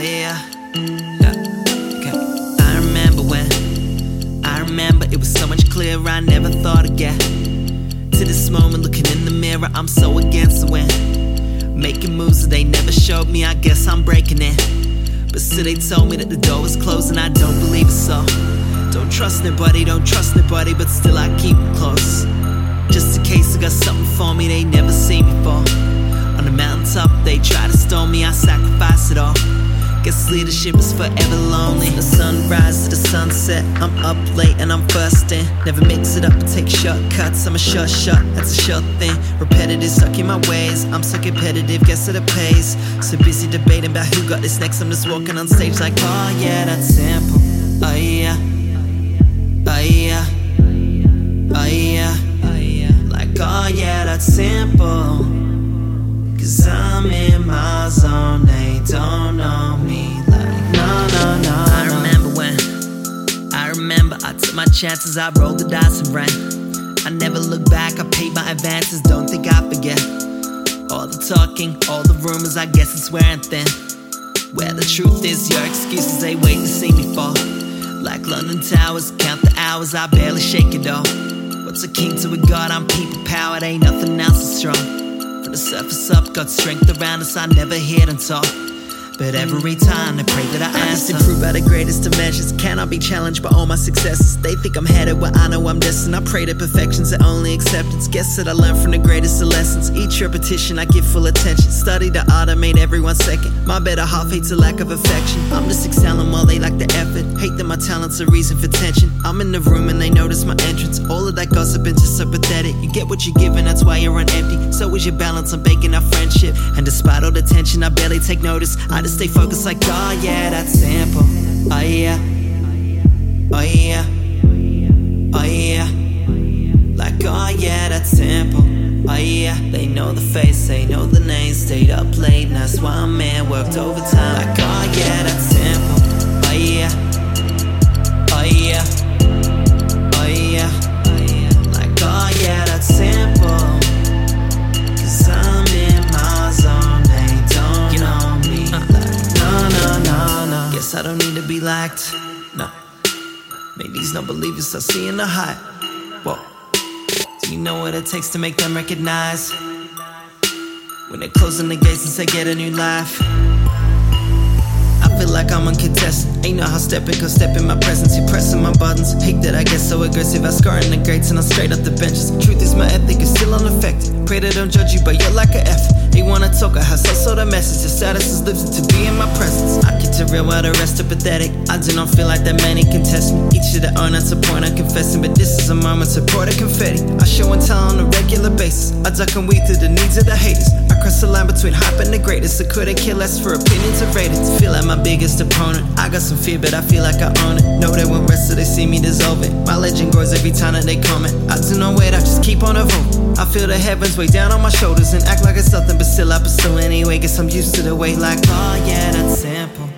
Yeah. yeah. Okay. I remember when. I remember it was so much clearer. I never thought again. to this moment. Looking in the mirror, I'm so against the wind. Making moves that they never showed me. I guess I'm breaking it. But still, they told me that the door was closed, and I don't believe it. So, don't trust nobody, don't trust nobody. But still, I keep it close. Just in case I got something for me they never seen before. On the mountaintop, they try to stone me. I sacrifice it all. Guess leadership is forever lonely. The sunrise to the sunset, I'm up late and I'm in. Never mix it up and take shortcuts. I'm a short shot, that's a sure thing. Repetitive, stuck in my ways. I'm so competitive, guess it pays. So busy debating about who got this next. I'm just walking on stage like, oh yeah, that's simple. Oh yeah, oh yeah, oh yeah, oh yeah. Like, oh yeah, that's simple. Cause I'm in my zone, they don't chances, I roll the dice and ran. I never look back, I paid my advances, don't think I forget. All the talking, all the rumors, I guess it's wearing thin. Where the truth is, your excuses, they wait to see me fall. Like London Towers, count the hours, I barely shake it off. What's a king to a god? I'm people powered, ain't nothing else as strong. From the surface up, got strength around us, I never hear them talk. But every time I pray that I answer. Improved by the greatest of measures. cannot be challenged by all my successes. They think I'm headed where I know I'm destined. I pray to perfection's the only acceptance. Guess that I learned from the greatest of lessons. Each repetition, I give full attention. Study to automate every one second. My better half hates a lack of affection. I'm just excelling while they lack the effort. Hate that my talent's a reason for tension. I'm in the room and they notice my entrance. All of that gossip and just so pathetic. You get what you're given, that's why you're on empty. So is your balance, I'm baking our friendship. And despite all the tension, I barely take notice. I just stay focused like, oh yeah, that's simple. Oh yeah. Oh yeah. Oh yeah. Like, oh yeah, that's simple. Oh yeah. They know the face, they know the name. Stayed up late, that's why man worked overtime. Like, oh yeah, that's simple. Oh yeah. Need to be liked. No. Make these no believers, I seeing the hype. Whoa. Do you know what it takes to make them recognize? When they're closing the gates and say, get a new life. I feel like I'm uncontested. Ain't no how stepping, cause step in my presence. You pressing my buttons. Hate that I get so aggressive. I scar in the grates and I'm straight up the benches. Truth is, my ethic is still unaffected. Pray they don't judge you, but you're like a F. They wanna talk, I have so the message. Your status is lifted to be in my presence. To real while the rest are pathetic. I do not feel like that many can test me. Each of the own, that's a point I'm confessing. But this is a moment, support a confetti. I show and tell on a regular basis. I duck and weed through the needs of the haters. I cross the line between hype and the greatest. I couldn't care less for opinions or ratings. Feel like my biggest opponent. I got some fear, but I feel like I own it. Know that when rest of they see me dissolve it. My legend grows every time that they comment. I do not wait, I just keep on evolving. I feel the heavens weigh down on my shoulders and act like it's nothing, but still I pursue anyway. Guess I'm used to the weight, like, oh yeah, that's simple.